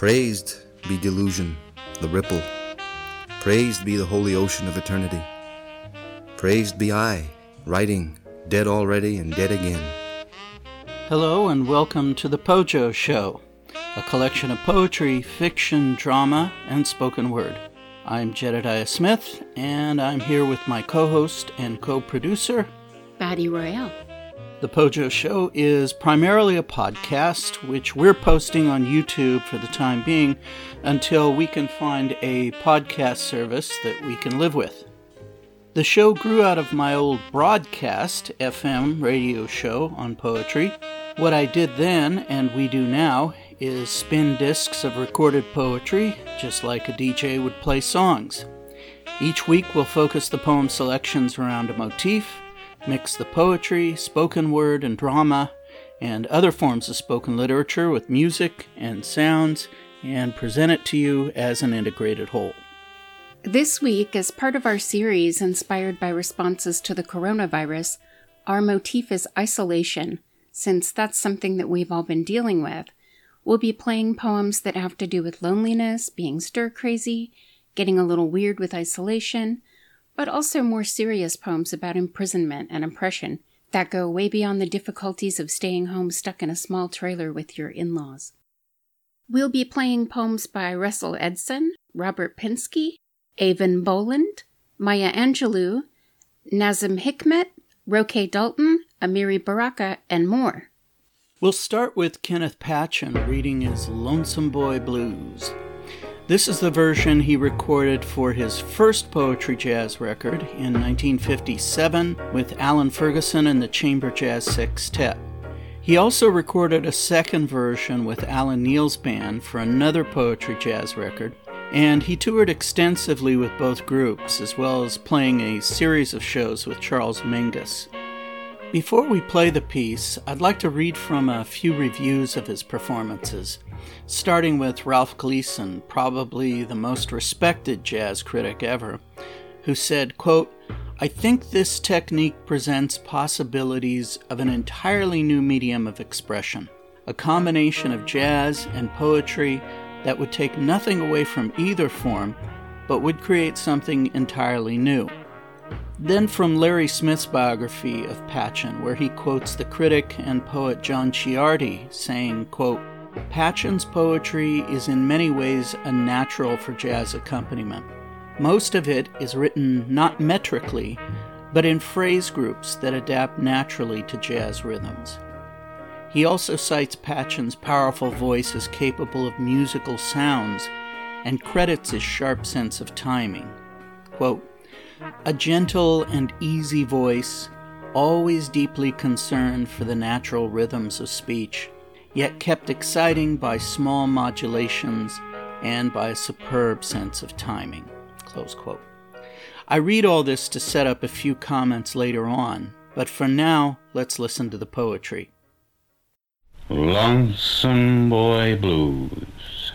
Praised be delusion, the ripple. Praised be the holy ocean of eternity. Praised be I, writing, dead already and dead again. Hello, and welcome to The Pojo Show, a collection of poetry, fiction, drama, and spoken word. I'm Jedediah Smith, and I'm here with my co host and co producer, Batty Royale. The Pojo Show is primarily a podcast, which we're posting on YouTube for the time being until we can find a podcast service that we can live with. The show grew out of my old broadcast FM radio show on poetry. What I did then, and we do now, is spin discs of recorded poetry, just like a DJ would play songs. Each week we'll focus the poem selections around a motif mix the poetry, spoken word, and drama, and other forms of spoken literature with music and sounds, and present it to you as an integrated whole. This week, as part of our series inspired by responses to the coronavirus, our motif is isolation, since that's something that we've all been dealing with. We'll be playing poems that have to do with loneliness, being stir crazy, getting a little weird with isolation, but also more serious poems about imprisonment and oppression that go way beyond the difficulties of staying home stuck in a small trailer with your in laws. We'll be playing poems by Russell Edson, Robert Pinsky, Eavan Boland, Maya Angelou, Nazim Hikmet, Roque Dalton, Amiri Baraka, and more. We'll start with Kenneth Patchen reading his Lonesome Boy Blues. This is the version he recorded for his first poetry jazz record in 1957 with Allyn Ferguson and the Chamber Jazz Sextet. He also recorded a second version with Alan Neal's band for another poetry jazz record, and he toured extensively with both groups, as well as playing a series of shows with Charles Mingus. Before we play the piece, I'd like to read from a few reviews of his performances starting with Ralph Gleason, probably the most respected jazz critic ever, who said, quote, I think this technique presents possibilities of an entirely new medium of expression, a combination of jazz and poetry that would take nothing away from either form, but would create something entirely new. Then from Larry Smith's biography of Patchen, where he quotes the critic and poet John Ciardi, saying, quote, Patchen's poetry is in many ways a natural for jazz accompaniment. Most of it is written not metrically, but in phrase groups that adapt naturally to jazz rhythms. He also cites Patchen's powerful voice as capable of musical sounds and credits his sharp sense of timing. Quote, a gentle and easy voice, always deeply concerned for the natural rhythms of speech yet kept exciting by small modulations and by a superb sense of timing. I read all this to set up a few comments later on, but for now, let's listen to the poetry. Lonesome Boy Blues.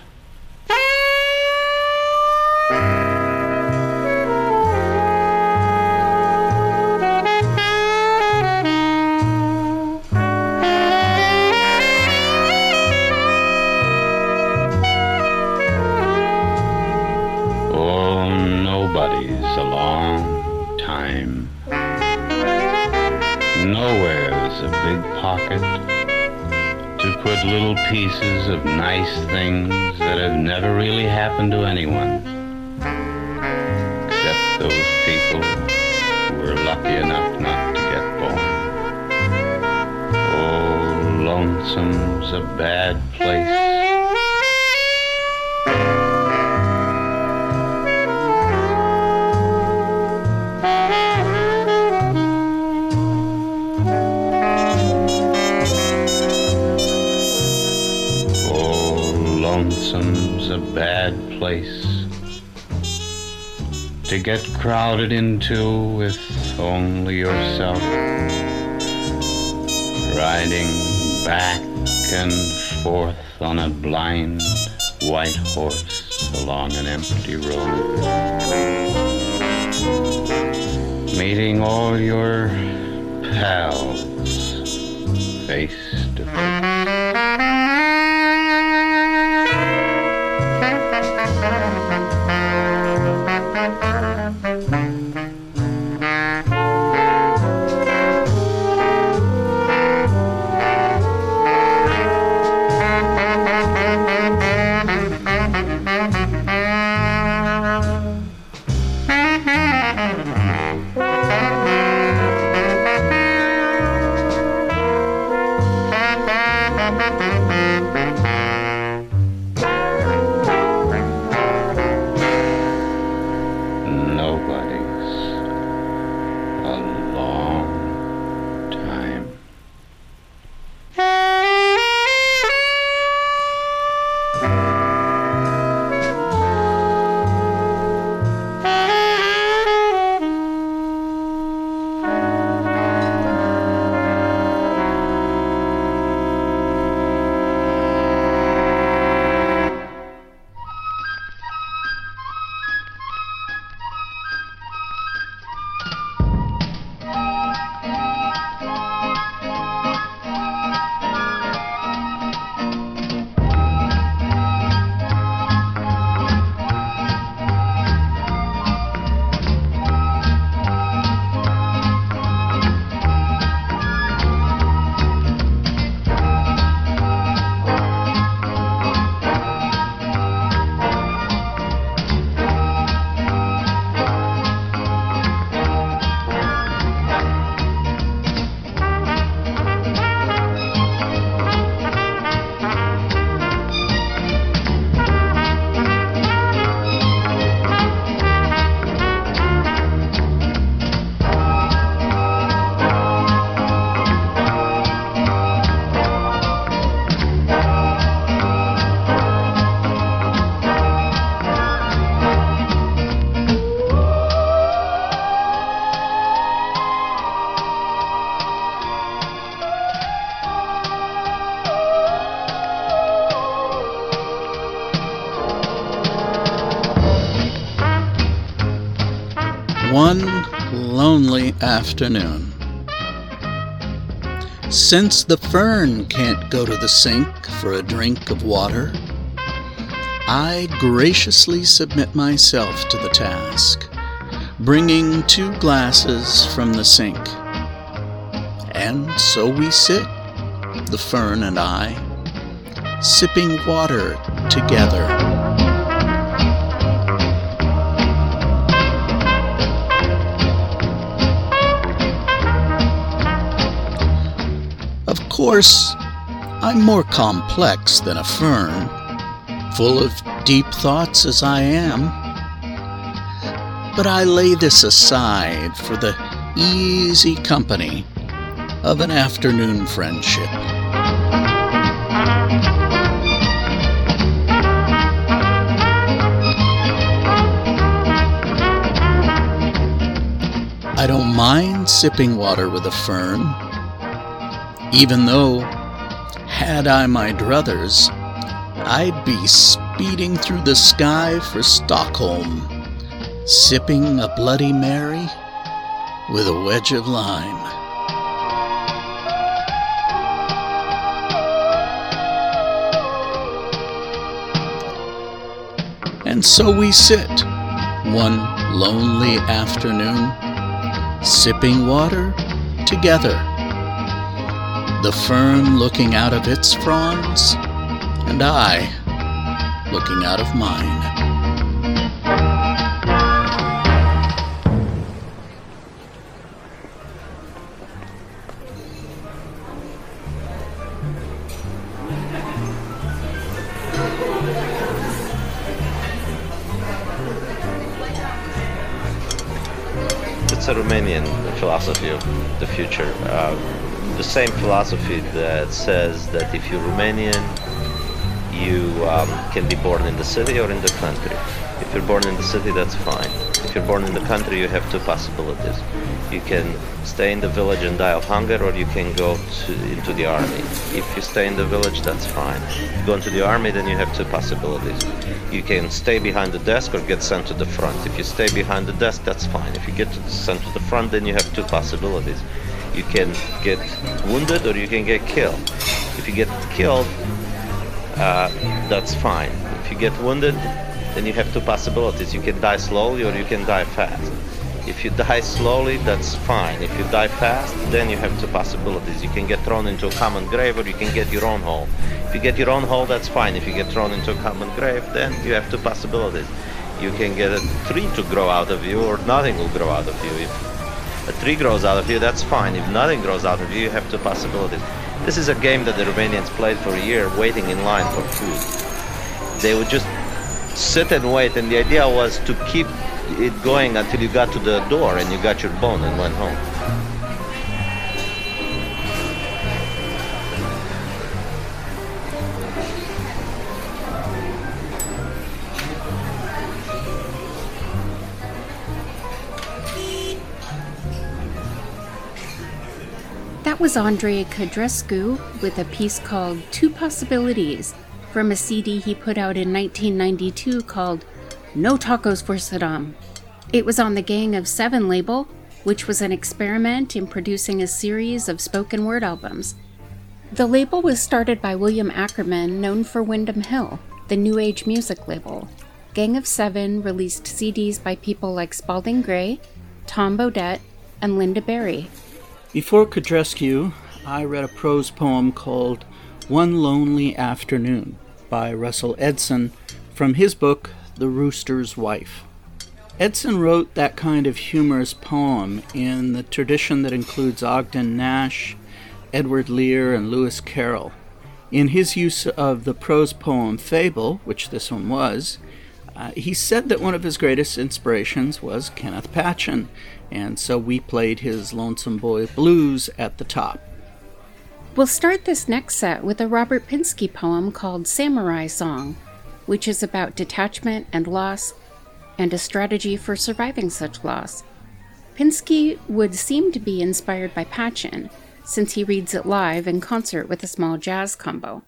Pocket to put little pieces of nice things that have never really happened to anyone. Except those people who were lucky enough not to get born. Oh, lonesome's a bad place. Place to get crowded into with only yourself, riding back and forth on a blind white horse along an empty road, meeting all your pals face to face. Afternoon. Since the fern can't go to the sink for a drink of water, I graciously submit myself to the task, bringing two glasses from the sink. And so we sit, the fern and I, sipping water together. Course, I'm more complex than a fern, full of deep thoughts as I am. But I lay this aside for the easy company of an afternoon friendship. I don't mind sipping water with a fern, even though, had I my druthers, I'd be speeding through the sky for Stockholm, sipping a Bloody Mary with a wedge of lime. And so we sit, one lonely afternoon, sipping water together. The fern looking out of its fronds, and I looking out of mine. It's a Romanian philosophy of the future. Uh, the same philosophy that says that if you're Romanian, you um, can be born in the city or in the country. If you're born in the city, that's fine. If you're born in the country, you have two possibilities. You can stay in the village and die of hunger, or you can go to, into the army. If you stay in the village, that's fine. Go into the army, then you have two possibilities. You can stay behind the desk or get sent to the front. If you stay behind the desk, that's fine. If you get sent to the front, then you have two possibilities. You can get wounded or you can get killed. If you get killed, uh, that's fine. If you get wounded, then you have two possibilities. You can die slowly or you can die fast. If you die slowly, that's fine. If you die fast, then you have two possibilities. You can get thrown into a common grave or you can get your own hole. If you get your own hole, that's fine. If you get thrown into a common grave, then you have two possibilities. You can get a tree to grow out of you or nothing will grow out of you. If a tree grows out of you, that's fine. If nothing grows out of you, you have two possibilities. This is a game that the Romanians played for a year, waiting in line for food. They would just sit and wait, and the idea was to keep it going until you got to the door and you got your bone and went home. Was Andrei Codrescu with a piece called Two Possibilities from a CD he put out in 1992 called No Tacos for Saddam. It was on the Gang of Seven label, which was an experiment in producing a series of spoken word albums. The label was started by William Ackerman, known for Windham Hill, the New Age music label. Gang of Seven released CDs by people like Spalding Gray, Tom Bodett, and Lynda Barry. Before Codrescu, I read a prose poem called One Lonely Afternoon by Russell Edson from his book, The Rooster's Wife. Edson wrote that kind of humorous poem in the tradition that includes Ogden Nash, Edward Lear, and Lewis Carroll. In his use of the prose poem Fable, which this one was, uh, he said that one of his greatest inspirations was Kenneth Patchen, and so we played his Lonesome Boy Blues at the top. We'll start this next set with a Robert Pinsky poem called Samurai Song, which is about detachment and loss and a strategy for surviving such loss. Pinsky would seem to be inspired by Patchen, since he reads it live in concert with a small jazz combo.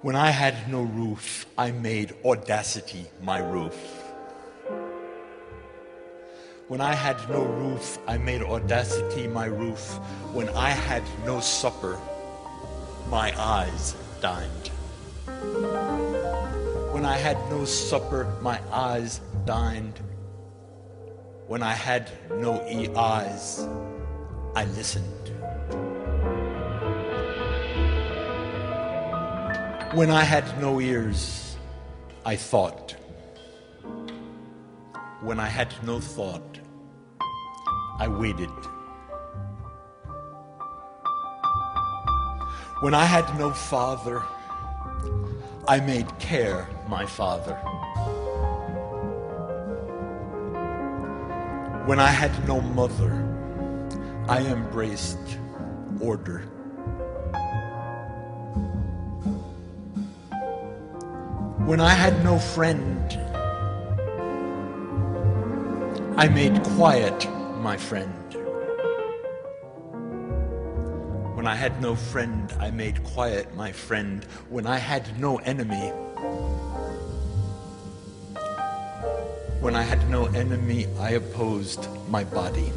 When I had no roof, I made audacity my roof. When I had no roof, I made audacity my roof. When I had no supper, my eyes dined. When I had no supper, my eyes dined. When I had no eyes, I listened. When I had no ears, I thought. When I had no thought, I waited. When I had no father, I made care my father. When I had no mother, I embraced order. When I had no friend, I made quiet my friend. When I had no friend, I made quiet my friend. When I had no enemy, when I had no enemy, I opposed my body.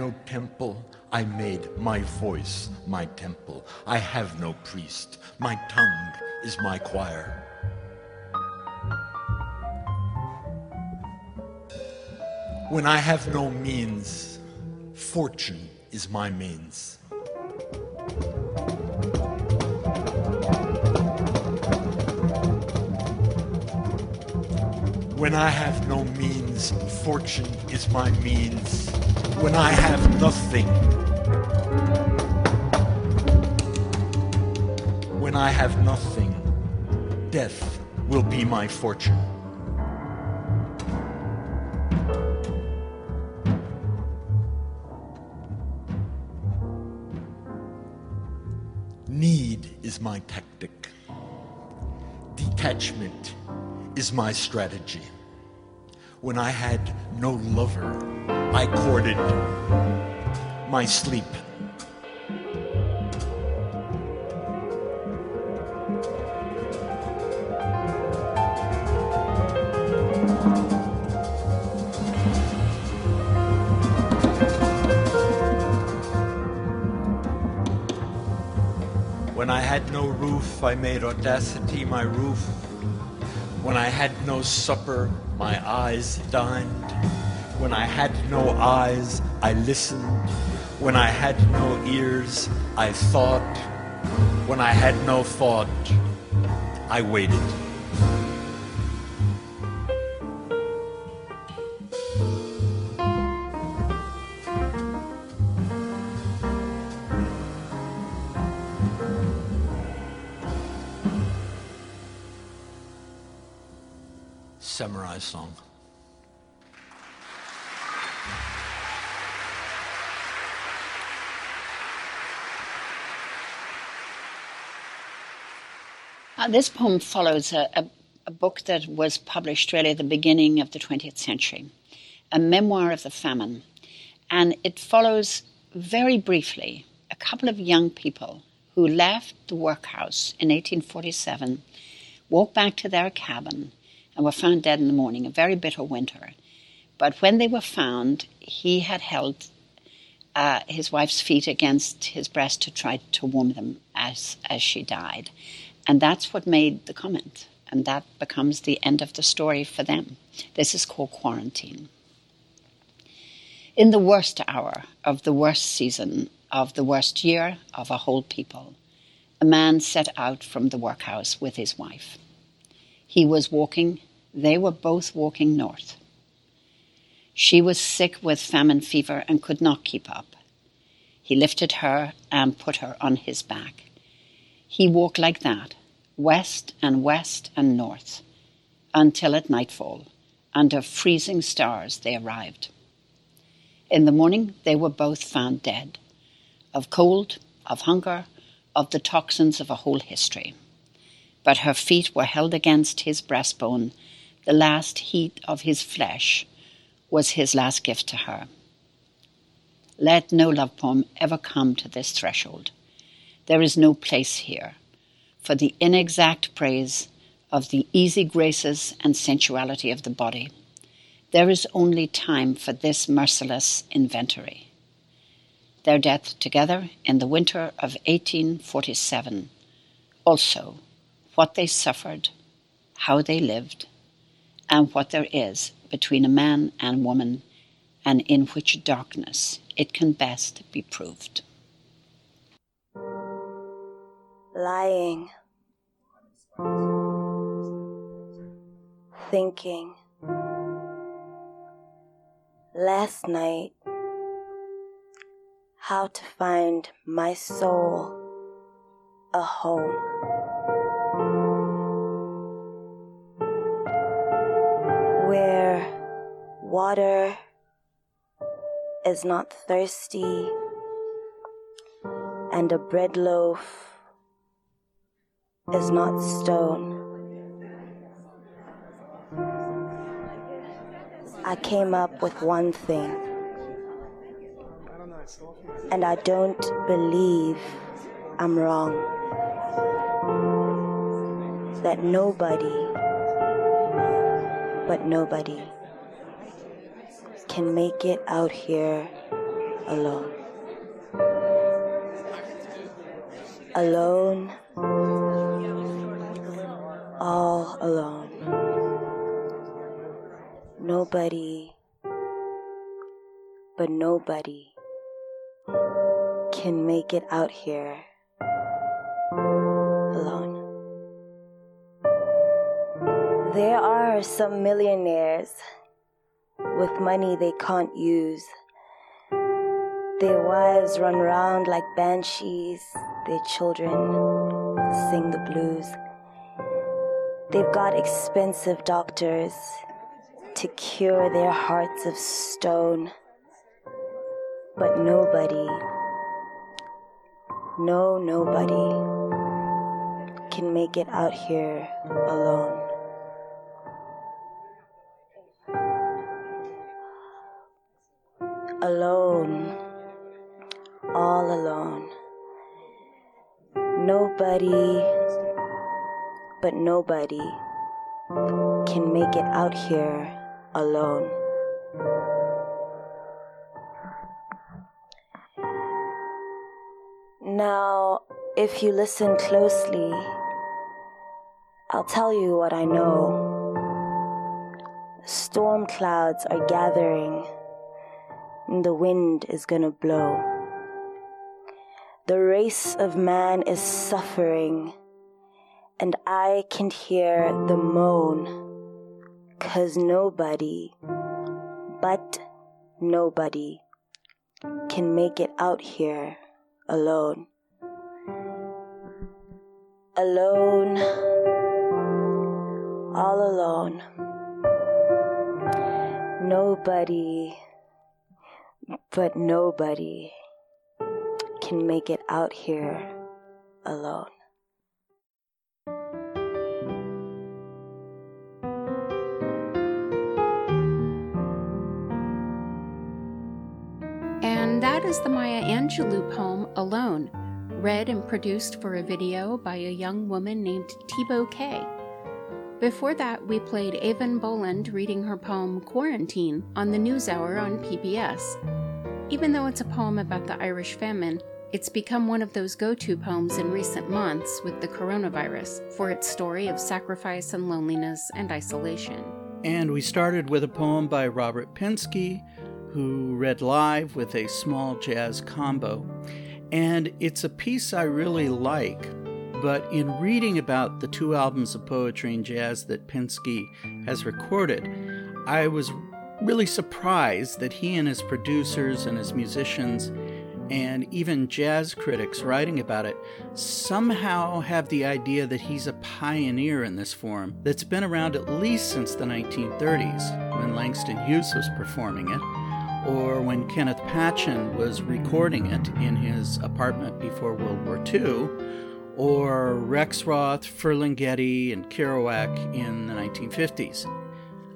No temple, I made my voice my temple. I have no priest. My tongue is my choir. When I have no means, fortune is my means. When I have no means, fortune is my means. When I have nothing, when I have nothing, Death will be my fortune. Need is my tactic. Detachment is my strategy. When I had no lover, I courted my sleep. When I had no roof, I made audacity my roof. When I had no supper, my eyes dined. When I had no eyes, I listened. When I had no ears, I thought. When I had no thought, I waited. Uh, this poem follows a, a, a book that was published really at the beginning of the 20th century, a memoir of the famine. And it follows very briefly a couple of young people who left the workhouse in 1847, walked back to their cabin, and were found dead in the morning, a very bitter winter. But when they were found, he had held uh, his wife's feet against his breast to try to warm them as, as she died. And that's what made the comment. And that becomes the end of the story for them. This is called quarantine. In the worst hour of the worst season of the worst year of a whole people, a man set out from the workhouse with his wife. He was walking, they were both walking north. She was sick with famine fever and could not keep up. He lifted her and put her on his back. He walked like that, west and west and north, until at nightfall, under freezing stars, they arrived. In the morning, they were both found dead of cold, of hunger, of the toxins of a whole history. But her feet were held against his breastbone. The last heat of his flesh was his last gift to her. Let no love poem ever come to this threshold. There is no place here for the inexact praise of the easy graces and sensuality of the body. There is only time for this merciless inventory. Their death together in the winter of 1847, also what they suffered, how they lived, and what there is between a man and woman, and in which darkness it can best be proved. Lying, thinking. Last night, how to find my soul a home. Where water is not thirsty and a bread loaf is not stone. I came up with one thing, and I don't believe I'm wrong. That nobody, but nobody, can make it out here alone. Alone alone. Nobody, but nobody can make it out here alone. There are some millionaires with money they can't use. Their wives run round like banshees, their children sing the blues. They've got expensive doctors to cure their hearts of stone. But nobody, no, nobody can make it out here alone. Alone, all alone. Nobody, but nobody can make it out here alone. Now, if you listen closely, I'll tell you what I know. Storm clouds are gathering, and the wind is gonna blow. The race of man is suffering, and I can hear the moan Cause nobody, but nobody, can make it out here alone. Alone, all alone. Nobody, but nobody, can make it out here alone. That is the Maya Angelou poem Alone, read and produced for a video by a young woman named Thibaut Kay. Before that, we played Eavan Boland reading her poem Quarantine on the NewsHour on PBS. Even though it's a poem about the Irish famine, it's become one of those go to poems in recent months with the coronavirus for its story of sacrifice and loneliness and isolation. And we started with a poem by Robert Pinsky who read live with a small jazz combo. And it's a piece I really like, but in reading about the two albums of poetry and jazz that Pinsky has recorded, I was really surprised that he and his producers and his musicians and even jazz critics writing about it somehow have the idea that he's a pioneer in this form that's been around at least since the 1930s when Langston Hughes was performing it or when Kenneth Patchen was recording it in his apartment before World War II, or Rexroth, Ferlinghetti, and Kerouac in the 1950s.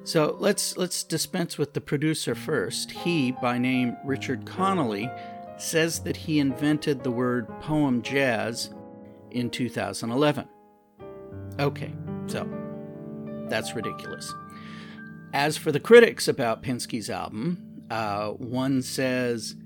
So let's let's dispense with the producer first. He, by name Richard Connolly, says that he invented the word poem jazz in 2011. Okay, so that's ridiculous. As for the critics about Pinsky's album, uh, one says,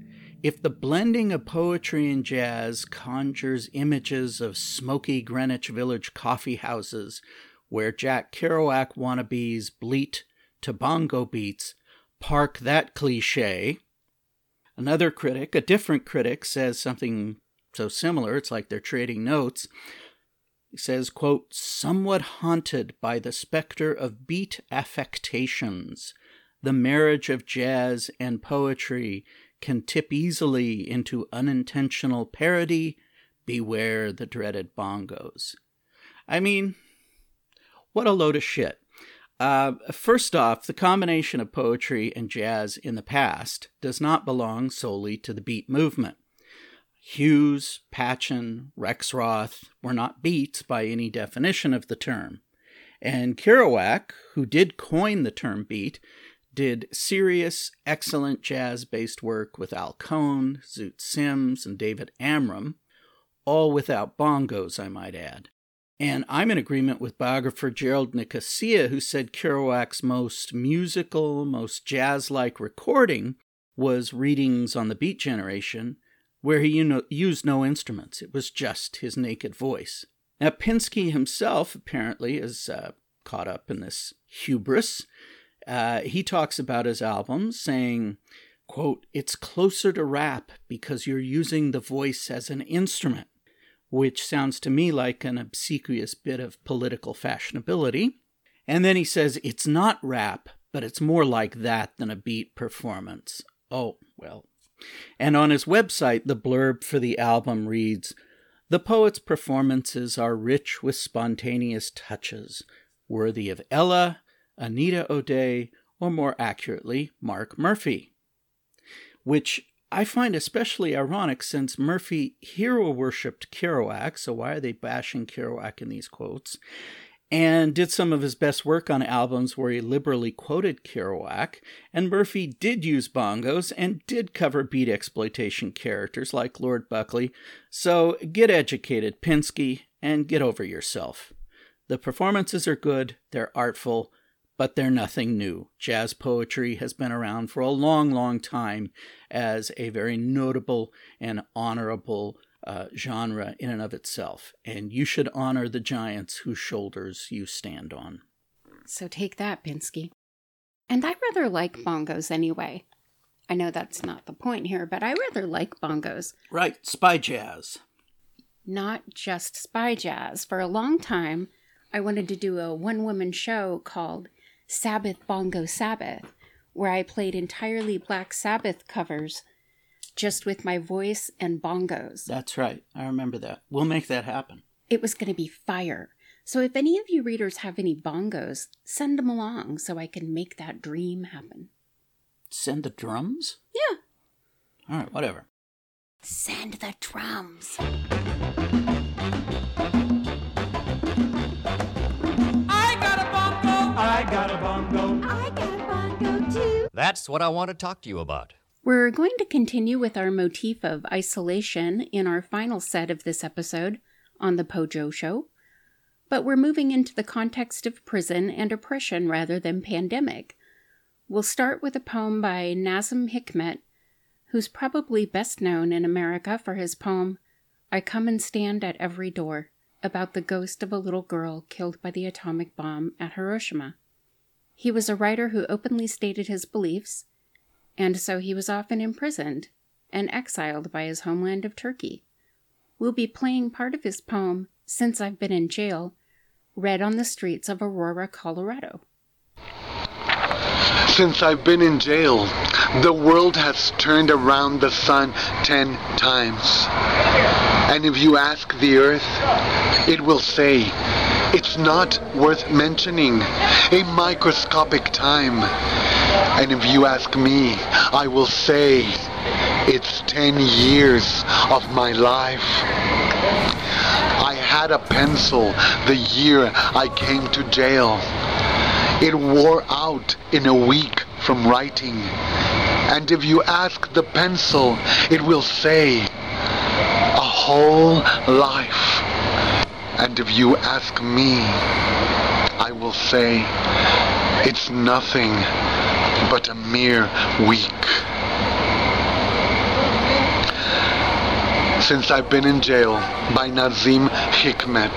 if the blending of poetry and jazz conjures images of smoky Greenwich Village coffee houses where Jack Kerouac wannabes bleat to bongo beats, park that cliche. Another critic, a different critic, says something so similar, it's like they're trading notes. He says, quote, somewhat haunted by the specter of beat affectations the marriage of jazz and poetry can tip easily into unintentional parody. Beware the dreaded bongos. I mean, what a load of shit. Uh, first off, the combination of poetry and jazz in the past does not belong solely to the beat movement. Hughes, Patchen, Rexroth were not beats by any definition of the term. And Kerouac, who did coin the term beat, did serious, excellent jazz based work with Al Cohn, Zoot Sims, and David Amram, all without bongos, I might add. And I'm in agreement with biographer Gerald Nicosia, who said Kerouac's most musical, most jazz like recording was readings on the Beat Generation, where he used no instruments. It was just his naked voice. Now, Pinsky himself apparently is uh, caught up in this hubris uh, he talks about his album saying, quote, it's closer to rap because you're using the voice as an instrument, which sounds to me like an obsequious bit of political fashionability. And then he says, it's not rap, but it's more like that than a beat performance. Oh, well. And on his website, the blurb for the album reads The poet's performances are rich with spontaneous touches, worthy of Ella, Anita O'Day, or more accurately, Mark Murphy. Which I find especially ironic since Murphy hero worshipped Kerouac, so why are they bashing Kerouac in these quotes? And did some of his best work on albums where he liberally quoted Kerouac. And Murphy did use bongos and did cover beat exploitation characters like Lord Buckley. So get educated, Pinsky, and get over yourself. The performances are good, they're artful, but they're nothing new. Jazz poetry has been around for a long, long time as a very notable and honorable uh, genre in and of itself. And you should honor the giants whose shoulders you stand on. So take that, Pinsky. And I rather like bongos anyway. I know that's not the point here, but I rather like bongos. Right, spy jazz. Not just spy jazz. For a long time, I wanted to do a one woman show called Sabbath Bongo Sabbath, where I played entirely Black Sabbath covers just with my voice and bongos. That's right. I remember that. We'll make that happen. It was going to be fire. So if any of you readers have any bongos, send them along so I can make that dream happen. Send the drums? Yeah. All right, whatever. Send the drums. That's what I want to talk to you about. We're going to continue with our motif of isolation in our final set of this episode on The Pojo Show, but we're moving into the context of prison and oppression rather than pandemic. We'll start with a poem by Nazim Hikmet, who's probably best known in America for his poem, I Come and Stand at Every Door, about the ghost of a little girl killed by the atomic bomb at Hiroshima. He was a writer who openly stated his beliefs, and so he was often imprisoned and exiled by his homeland of Turkey. We'll be playing part of his poem, Since I've Been in Jail, read on the streets of Aurora, Colorado. Since I've been in jail, the world has turned around the sun ten times. And if you ask the earth, it will say, it's not worth mentioning, a microscopic time. And if you ask me, I will say, it's ten years of my life. I had a pencil the year I came to jail. It wore out in a week from writing. And if you ask the pencil, it will say, a whole life. And if you ask me, I will say, it's nothing but a mere week. Since I've been in jail by Nazim Hikmet.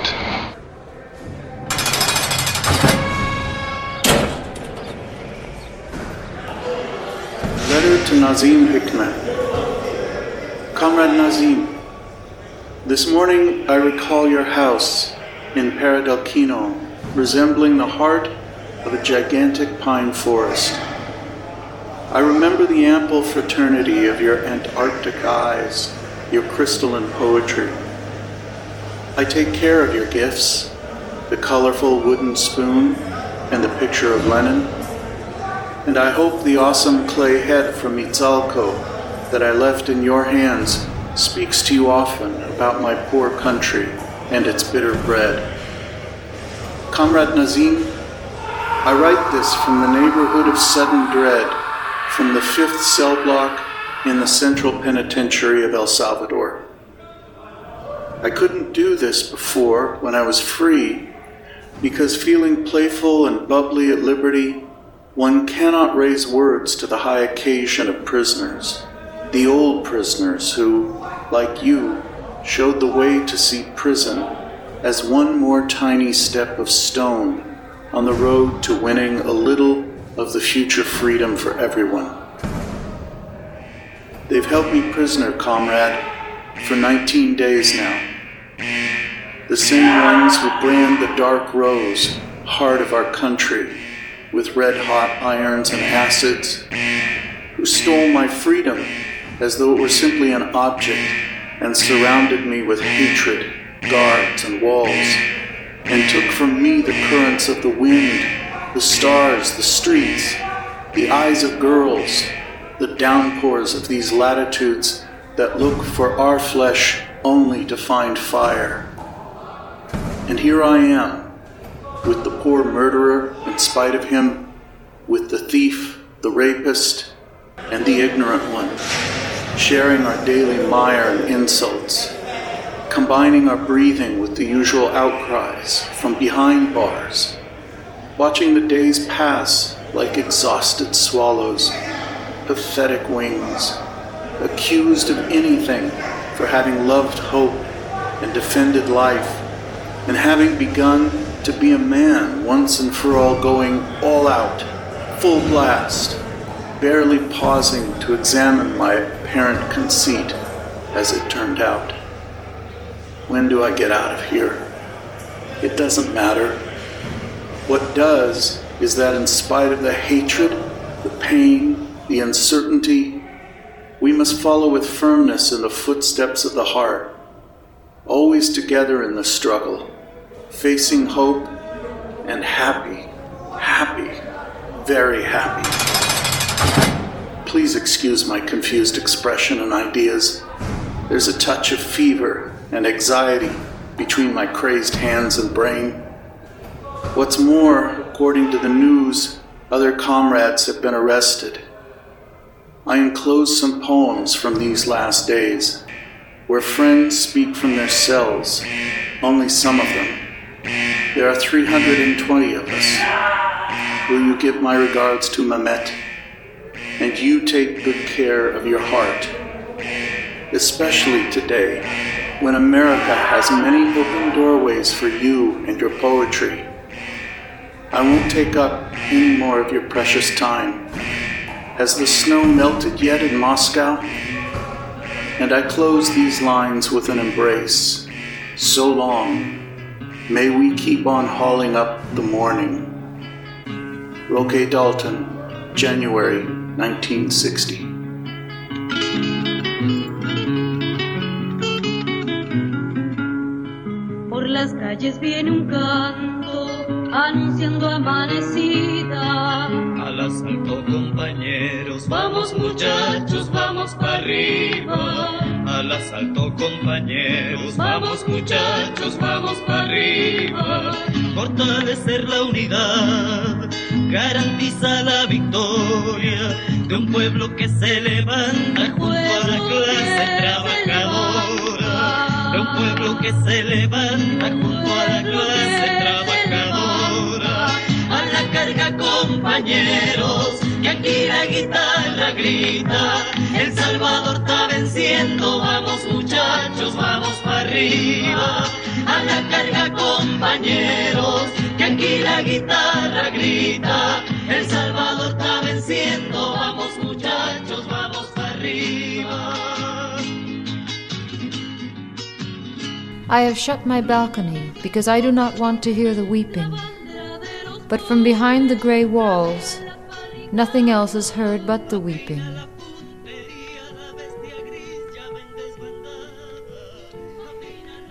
Letter to Nazim Hikmet. Comrade Nazim, this morning I recall your house in Peredelkino, resembling the heart of a gigantic pine forest. I remember the ample fraternity of your Antarctic eyes, your crystalline poetry. I take care of your gifts, the colorful wooden spoon and the picture of Lenin, and I hope the awesome clay head from Izalco that I left in your hands speaks to you often about my poor country and its bitter bread. Comrade Nazim, I write this from the neighborhood of sudden dread, from the fifth cell block in the Central Penitentiary of El Salvador. I couldn't do this before when I was free, because feeling playful and bubbly at liberty, one cannot raise words to the high occasion of prisoners, the old prisoners who, like you, showed the way to see prison as one more tiny step of stone on the road to winning a little of the future freedom for everyone. They've held me prisoner, comrade, for 19 days now. The same ones who brand the dark rose, heart of our country, with red hot irons and acids, who stole my freedom as though it were simply an object and surrounded me with hatred, guards, and walls, and took from me the currents of the wind, the stars, the streets, the eyes of girls, the downpours of these latitudes that look for our flesh only to find fire. And here I am, with the poor murderer in spite of him, with the thief, the rapist, and the ignorant one, sharing our daily mire and insults, combining our breathing with the usual outcries from behind bars, watching the days pass like exhausted swallows, pathetic wings, accused of anything for having loved hope and defended life, and having begun to be a man once and for all going all out, full blast, barely pausing to examine my apparent conceit as it turned out. When do I get out of here? It doesn't matter. What does is that in spite of the hatred, the pain, the uncertainty, we must follow with firmness in the footsteps of the heart, always together in the struggle, facing hope and happy, happy, very happy. Please excuse my confused expression and ideas. There's a touch of fever and anxiety between my crazed hands and brain. What's more, according to the news, other comrades have been arrested. I enclose some poems from these last days, where friends speak from their cells, only some of them. There are 320 of us. Will you give my regards to Mamet? And you take good care of your heart, especially today when America has many open doorways for you and your poetry. I won't take up any more of your precious time. Has the snow melted yet in Moscow? And I close these lines with an embrace. So long, may we keep on hauling up the morning. Roque Dalton, January 1960. Por las calles viene un canto anunciando amanecida. Al asalto compañeros, vamos muchachos, vamos para arriba. Al asalto compañeros, vamos muchachos, vamos para arriba. Fortalecer la unidad garantiza la victoria de un pueblo que se levanta junto a la clase trabajadora. De un pueblo que se levanta junto a la clase trabajadora. A la carga compañeros, que aquí la guitarra grita. El Salvador está venciendo, vamos muchachos, vamos para arriba. A la carga compañeros, que aquí la guitarra grita. El Salvador está venciendo, vamos muchachos, vamos para arriba. I have shut my balcony because I do not want to hear the weeping. But from behind the grey walls, nothing else is heard but the weeping.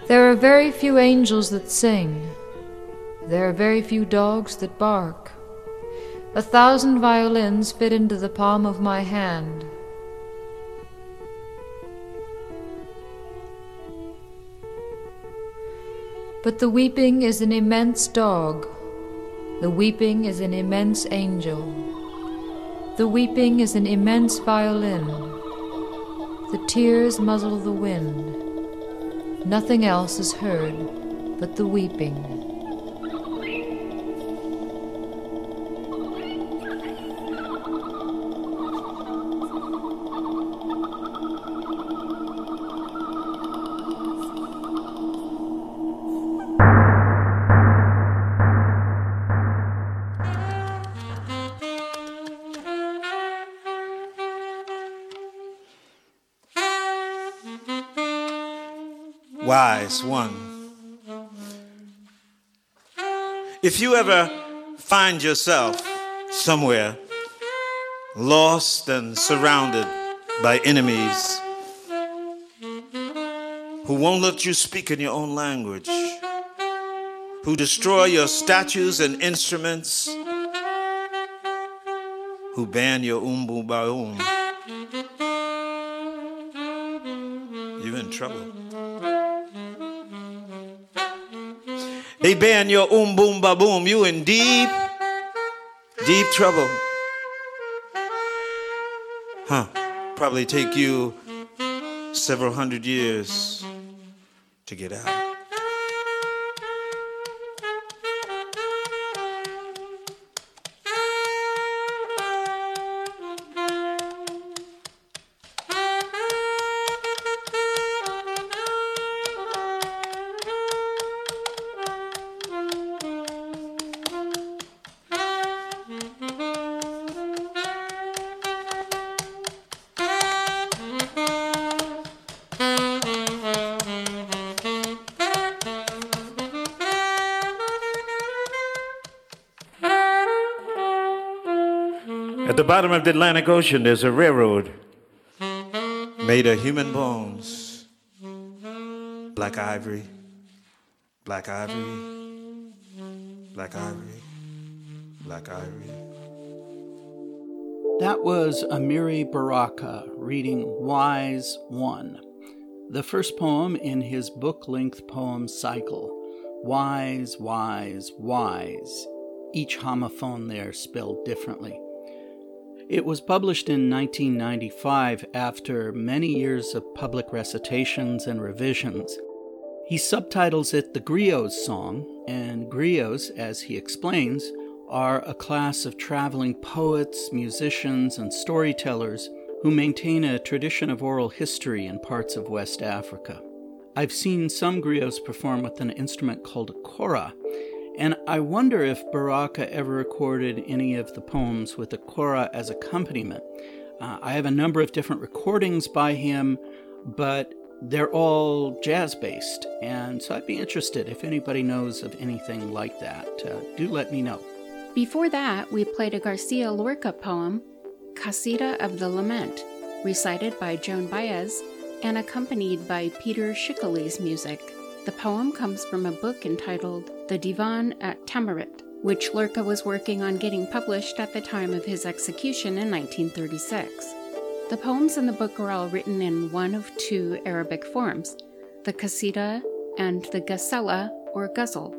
There are very few angels that sing. There are very few dogs that bark. A thousand violins fit into the palm of my hand. But the weeping is an immense dog. The weeping is an immense angel. The weeping is an immense violin. The tears muzzle the wind. Nothing else is heard but the weeping. Wise one. If you ever find yourself somewhere lost and surrounded by enemies who won't let you speak in your own language, who destroy your statues and instruments, who ban your umbu baum. you're in trouble. They ban your um boom ba boom. You in deep, deep trouble. Huh. Probably take you several hundred years to get out. At the bottom of the Atlantic Ocean, there's a railroad made of human bones. Black ivory, black ivory, black ivory, black ivory. That was Amiri Baraka reading Wise One, the first poem in his book length poem cycle. Wise, wise, wise. Each homophone there spelled differently. It was published in 1995 after many years of public recitations and revisions. He subtitles it The Griots Song, and griots, as he explains, are a class of traveling poets, musicians, and storytellers who maintain a tradition of oral history in parts of West Africa. I've seen some griots perform with an instrument called a kora, and I wonder if Baraka ever recorded any of the poems with a kora as accompaniment. Uh, I have a number of different recordings by him, but they're all jazz based, and so I'd be interested if anybody knows of anything like that. Uh, do let me know. Before that, we played a Garcia Lorca poem, Casida of the Lament, recited by Joan Baez and accompanied by Peter Schickele's music. The poem comes from a book entitled The Divan at Tamarit, which Lorca was working on getting published at the time of his execution in 1936. The poems in the book are all written in one of two Arabic forms, the Qasida and the Ghazala or Ghazal.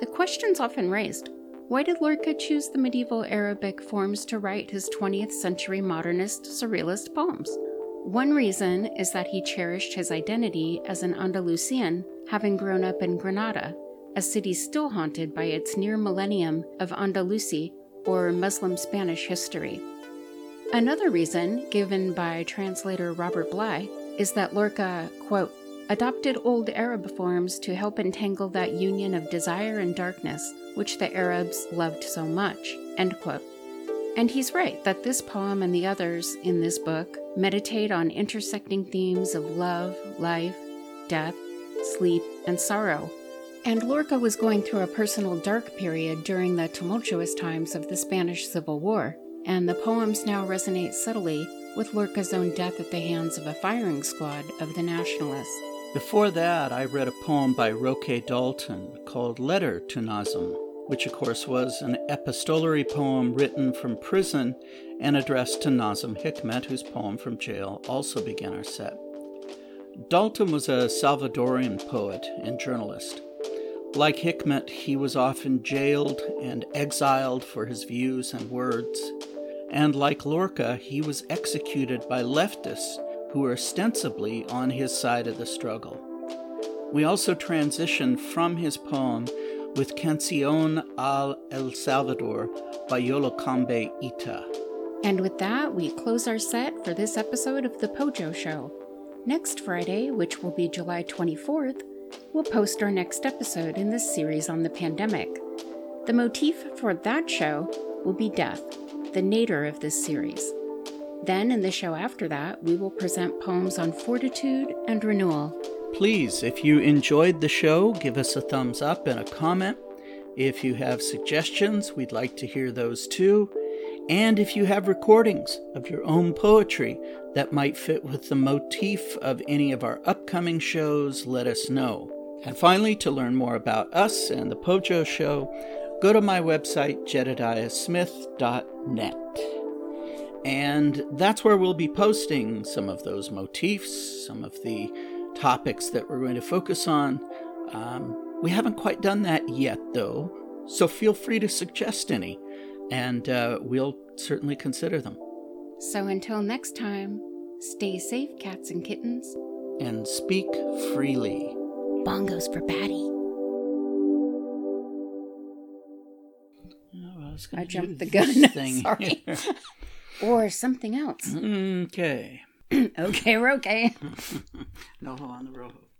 The question's often raised why did Lorca choose the medieval Arabic forms to write his 20th century modernist surrealist poems? One reason is that he cherished his identity as an Andalusian, having grown up in Granada, a city still haunted by its near millennium of Andalusi or Muslim Spanish history. Another reason, given by translator Robert Bly, is that Lorca, quote, adopted old Arab forms to help entangle that union of desire and darkness which the Arabs loved so much, end quote. And he's right that this poem and the others in this book meditate on intersecting themes of love, life, death, sleep, and sorrow. And Lorca was going through a personal dark period during the tumultuous times of the Spanish Civil War, and the poems now resonate subtly with Lorca's own death at the hands of a firing squad of the Nationalists. Before that, I read a poem by Roque Dalton called Letter to Nazim, which of course was an epistolary poem written from prison and addressed to Nazim Hikmet, whose poem from jail also began our set. Dalton was a Salvadorian poet and journalist. Like Hikmet, he was often jailed and exiled for his views and words. And like Lorca, he was executed by leftists who were ostensibly on his side of the struggle. We also transition from his poem with Cancion al El Salvador by Yolocambe Ita. And with that, we close our set for this episode of The PoJo Show. Next Friday, which will be July 24th, we'll post our next episode in this series on the pandemic. The motif for that show will be death, the nadir of this series. Then, in the show after that, we will present poems on fortitude and renewal. Please, if you enjoyed the show, give us a thumbs up and a comment. If you have suggestions, we'd like to hear those too. And if you have recordings of your own poetry that might fit with the motif of any of our upcoming shows, let us know. And finally, to learn more about us and the PoJo Show, go to my website, jedediahsmith.net. And that's where we'll be posting some of those motifs, some of the topics that we're going to focus on. Um, we haven't quite done that yet, though, so feel free to suggest any, and uh, we'll certainly consider them. So until next time, stay safe, cats and kittens. And speak freely. Bongos for Batty. Oh, I, was I jumped the gun. Thing Sorry. or something else. Okay. okay, we're okay. no on the road.